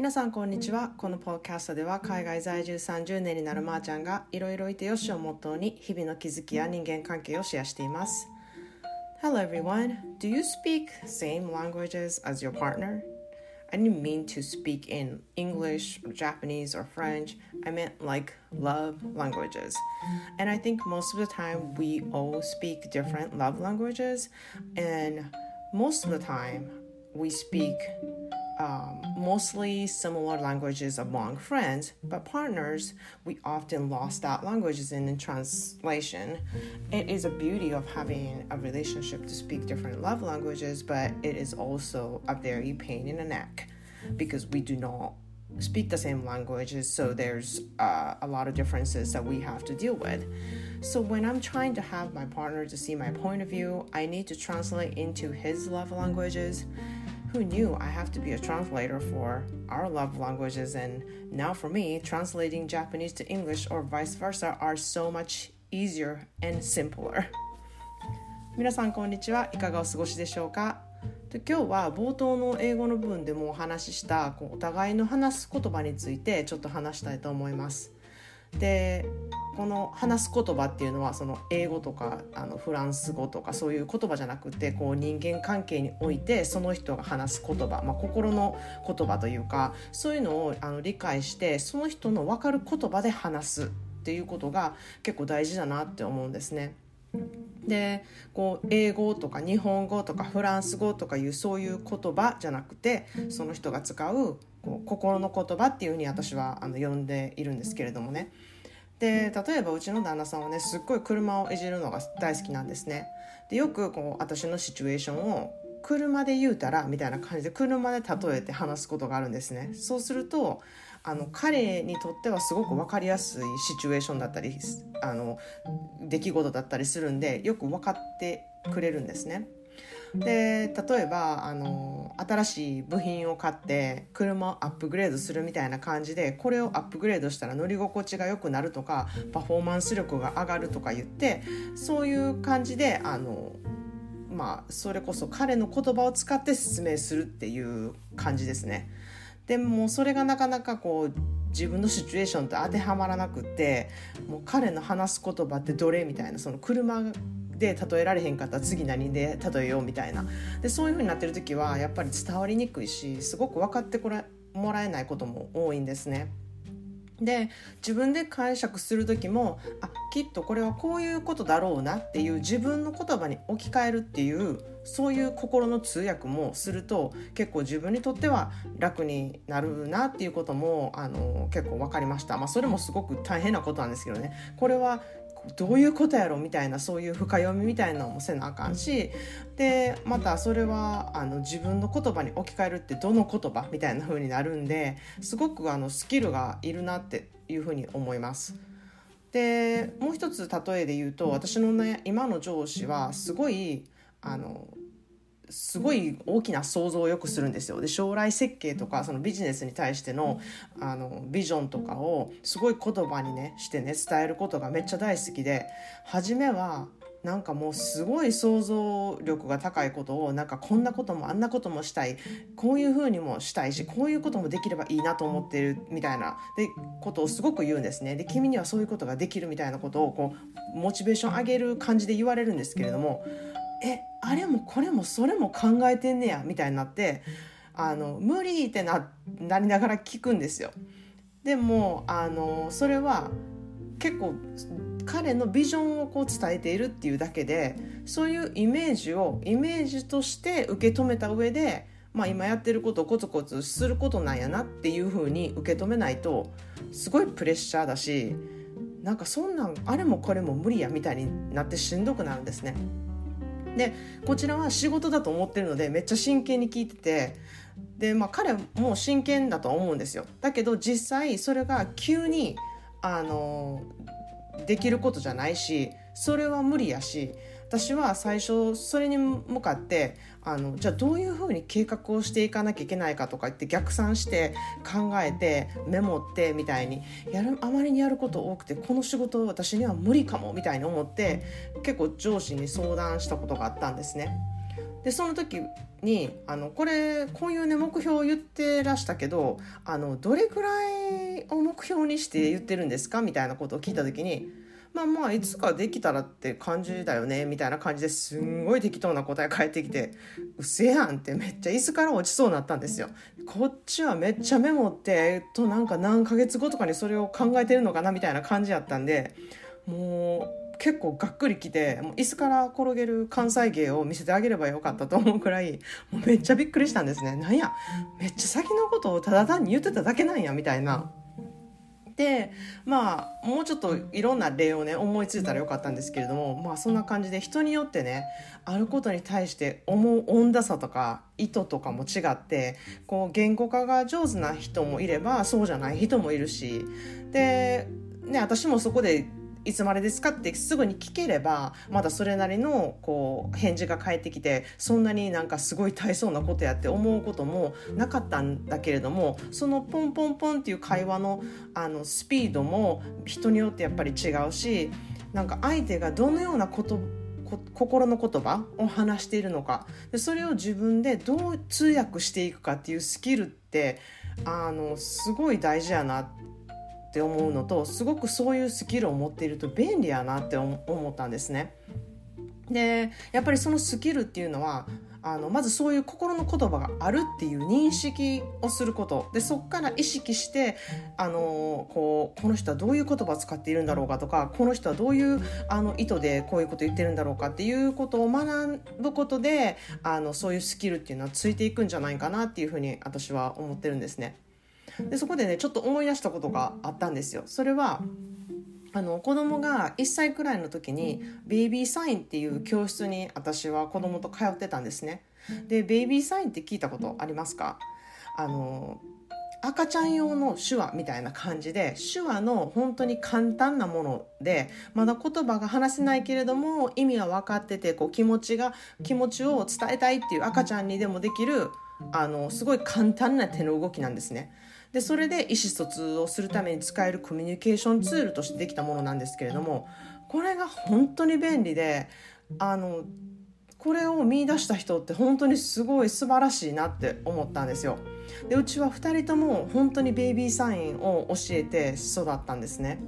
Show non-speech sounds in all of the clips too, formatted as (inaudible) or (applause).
皆さんこんにちはこのポッドキャストでは海外在住30年になるまーちゃんがいろいろいてよしをモットーに日々の気づきや人間関係をシェアしています Hello everyone Do you speak same languages as your partner? I didn't mean to speak in English, Japanese, or French. I meant like love languages. And I think most of the time we all speak different love languages. And most of the time we speak um, mostly similar languages among friends, but partners, we often lost out languages in, in translation. It is a beauty of having a relationship to speak different love languages, but it is also a very pain in the neck because we do not speak the same languages, so there's uh, a lot of differences that we have to deal with. So when I'm trying to have my partner to see my point of view, I need to translate into his love languages who knew I have to be a translator for our love languages? And now for me, translating Japanese to English or vice versa are so much easier and simpler. 皆さんこんにちはいかがお過ごしでしょうかで今日は冒頭の英語の部分でもお話ししたこうお互いの話す言葉についてちょっと話したいと思います。でこの話す言葉っていうのはその英語とかあのフランス語とかそういう言葉じゃなくてこう人間関係においてその人が話す言葉、まあ、心の言葉というかそういうのをあの理解してその人の分かる言葉で話すっていうことが結構大事だなって思うんですね。でこう英語とか日本語とかフランス語とかいうそういう言葉じゃなくてその人が使うこう心の言葉っていうふうに私はあの呼んでいるんですけれどもね。で例えばうちの旦那さんはねすっごい車をいじるのが大好きなんですね。でよくこう私のシチュエーションを車で言うたらみたいな感じで車で例えて話すことがあるんですね。そうするとあの彼にとってはすごく分かりやすいシチュエーションだったりあの出来事だったりするんでよく分かってくれるんですね。で例えばあの新しい部品を買って車をアップグレードするみたいな感じでこれをアップグレードしたら乗り心地が良くなるとかパフォーマンス力が上がるとか言ってそういう感じであのまあそれこそ彼の言葉を使って説明するっていう感じですね。でもそれがなかなかこう自分のシチュエーションと当てはまらなくってもう彼の話す言葉ってどれみたいなその車で例えられへんかったら次何で例えようみたいな。でそういう風になってる時はやっぱり伝わりにくいしすごく分かってもらえないことも多いんですね。で自分で解釈する時もあきっとこれはこういうことだろうなっていう自分の言葉に置き換えるっていうそういう心の通訳もすると結構自分にとっては楽になるなっていうこともあの結構分かりました、まあ、それもすごく大変なことなんですけどね。これはどういうことやろみたいなそういう深読みみたいなのもせなあかんしでまたそれはあの自分の言葉に置き換えるってどの言葉みたいな風になるんですごくあのスキルがいるなっていう風に思います。でもう一つ例えで言うと私の、ね、今の上司はすごいあのすごい大きな想像をよくするんですよ。で将来設計とかそのビジネスに対してのあのビジョンとかをすごい言葉にねしてね伝えることがめっちゃ大好きで初めはなんかもうすごい想像力が高いことをなんかこんなこともあんなこともしたいこういうふうにもしたいしこういうこともできればいいなと思ってるみたいなでことをすごく言うんですね。で君にはそういうことができるみたいなことをこうモチベーション上げる感じで言われるんですけれどもえあれもこれもそれも考えてんねやみたいになってあの無理ってななりながら聞くんですよ。でもあのそれは結構彼のビジョンをこう伝えているっていうだけでそういうイメージをイメージとして受け止めた上で、まあ、今やってることをコツコツすることなんやなっていうふうに受け止めないとすごいプレッシャーだしなんかそんなんあれもこれも無理やみたいになってしんどくなるんですね。でこちらは仕事だと思ってるのでめっちゃ真剣に聞いててで、まあ、彼も真剣だとは思うんですよ。だけど実際それが急にあのできることじゃないしそれは無理やし私は最初それに向かってあのじゃあどういうふうに計画をしていかなきゃいけないかとか言って逆算して考えてメモってみたいにやるあまりにやること多くてこの仕事私には無理かもみたいに思って結構上司に相談したことがあったんですね。でその時にあのこれこういうね目標を言ってらしたけどあのどれくらいを目標にして言ってるんですかみたいなことを聞いた時にまあまあいつかできたらって感じだよねみたいな感じですんごい適当な答え返ってきて「うせやん」ってめっちゃ椅子から落ちそうになったんですよ。こっちはめっちゃメモってえっとなんか何ヶ月後とかにそれを考えてるのかなみたいな感じやったんでもう結構がっくりきてもう椅子から転げる関西芸を見せてあげればよかったと思うくらいもうめっちゃびっくりしたんですね。なんやめっちゃ先のことをただ単に言ってただけなんやみたいな。でまあもうちょっといろんな例をね思いついたらよかったんですけれどもまあそんな感じで人によってねあることに対して思う温度差とか意図とかも違ってこう言語化が上手な人もいればそうじゃない人もいるしでね私もそこでいつまでですかってすぐに聞ければまだそれなりのこう返事が返ってきてそんなになんかすごい大層なことやって思うこともなかったんだけれどもそのポンポンポンっていう会話のあのスピードも人によってやっぱり違うしなんか相手がどのようなこと心の言葉を話しているのかでそれを自分でどう通訳していくかっていうスキルってあのすごい大事やなってって思うのとすごくそういうスキルを持っていると便利やなって思ったんですね。でやっぱりそのスキルっていうのはあのまずそういう心の言葉があるっていう認識をすることでそこから意識してあのこうこの人はどういう言葉を使っているんだろうかとかこの人はどういうあの意図でこういうこと言ってるんだろうかっていうことを学ぶことであのそういうスキルっていうのはついていくんじゃないかなっていうふうに私は思ってるんですね。でそこでねちょっと思い出したことがあったんですよ。それはあの子供が1歳くらいの時にベイビーサインっていう教室に私は子供と通ってたんですね。でベイビーサインって聞いたことありますか？あの赤ちゃん用の手話みたいな感じで手話の本当に簡単なものでまだ言葉が話せないけれども意味が分かっててこう気持ちが気持ちを伝えたいっていう赤ちゃんにでもできるあのすごい簡単な手の動きなんですね。でそれで意思疎通をするために使えるコミュニケーションツールとしてできたものなんですけれどもこれが本当に便利であのこれを見出した人って本当にすごい素晴らしいなって思ったんですよ。でうちは2人とも本当にベイビーサインを教えて育ったんですね。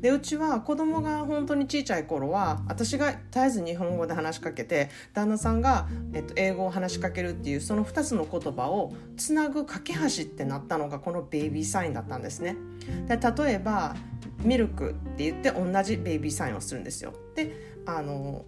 でうちは子供が本当に小さい頃は私が絶えず日本語で話しかけて旦那さんが、えっと、英語を話しかけるっていうその2つの言葉をつなぐ架け橋ってなったのがこのベイビーサインだったんですね。で例えばミルクって言って同じベイビーサインをするんですよ。であの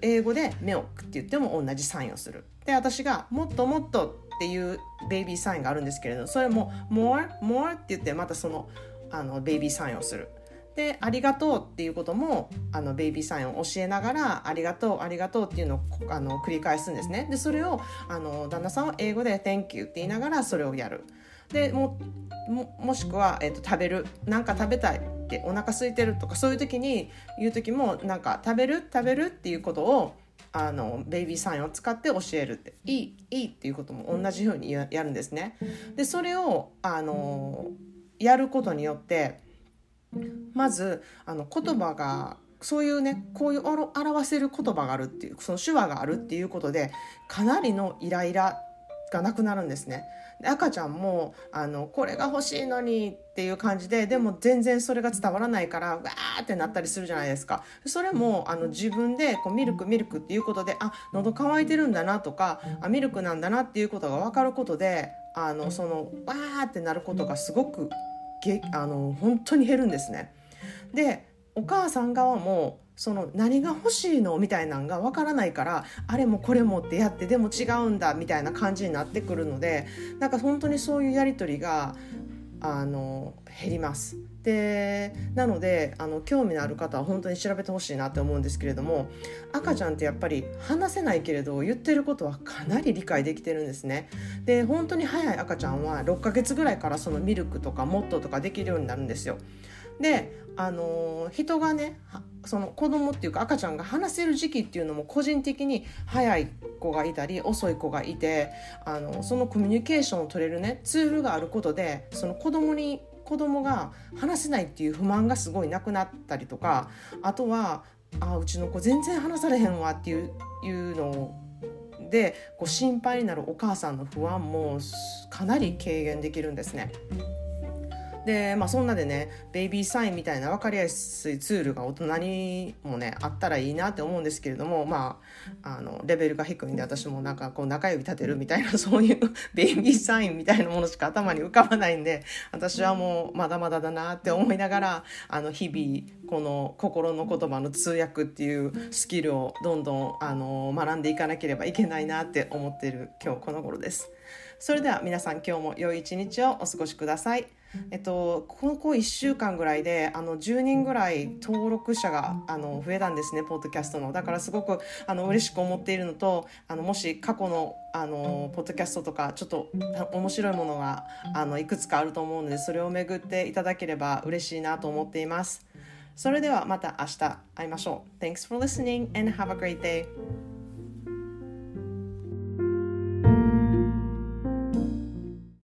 英語でミルクって言っても同じサインをする。で私がもっともっとっていうベイビーサインがあるんですけれどそれも more more って言ってまたそのあのベイビーサインをする。で「ありがとう」っていうこともあのベイビーサインを教えながら「ありがとうありがとう」っていうのをあの繰り返すんですね。でそれをあの旦那さんは英語で「Thank you」って言いながらそれをやる。でももしくは、えーと、食べる。なんか食べたいってお腹空いてるとかそういう時に言う時もなんか食べる？食べる？っていうことをあのベイビーサインを使って教えるって。いいいいっていうことも同じようにやるんですね。でそれをあのやることによってまずあの言葉がそういうねこういう表せる言葉があるっていうその手話があるっていうことでかなりのイライラがなくなるんですね。で赤ちゃんもあのこれが欲しいのにっていう感じででも全然それが伝わらないからわーってなったりするじゃないですかそれもあの自分でこうミルクミルクっていうことであ喉乾いてるんだなとかあミルクなんだなっていうことが分かることであのそのわーってなることがすごくげあの本当に減るんですね。でお母さん側もその何が欲しいのみたいなんがわからないからあれもこれもってやってでも違うんだみたいな感じになってくるのでなんか本当にそういうやり取りがあの減ります。でなのであの興味のある方は本当に調べてほしいなって思うんですけれども赤ちゃんってやっぱり話せないけれど言ってることはかなり理解できてるんですね。で本当に早い赤ちゃんは6ヶ月ぐらいからそのミルクとかモットーとかできるようになるんですよ。であの人がねその子供っていうか赤ちゃんが話せる時期っていうのも個人的に早い子がいたり遅い子がいてあのそのコミュニケーションを取れるねツールがあることでその子供に子供が話せないっていう不満がすごいなくなったりとかあとはあうちの子全然話されへんわっていういうのでこう心配になるお母さんの不安もかなり軽減できるんですね。でまあそんなでねベイビーサインみたいな分かりやすいツールが大人にもねあったらいいなって思うんですけれどもまああのレベルが低いんで私もなんかこう中指立てるみたいな (laughs) そういうベイビーサインみたいなものしか頭に浮かばないんで私はもうまだまだだなって思いながらあの日々この心の言葉の通訳っていうスキルをどんどんあの学んでいかなければいけないなって思ってる今日この頃です。それでは皆さん今日も良い一日をお過ごしください。えっと、ここ1週間ぐらいであの10人ぐらい登録者があの増えたんですねポッドキャストの。だからすごくあの嬉しく思っているのとあのもし過去のあのポッドキャストとかちょっと面白いものがあのいくつかあると思うのでそれを巡っていただければ嬉しいなと思っています。それではまた明日会いましょう。Thanks for listening and have a great day.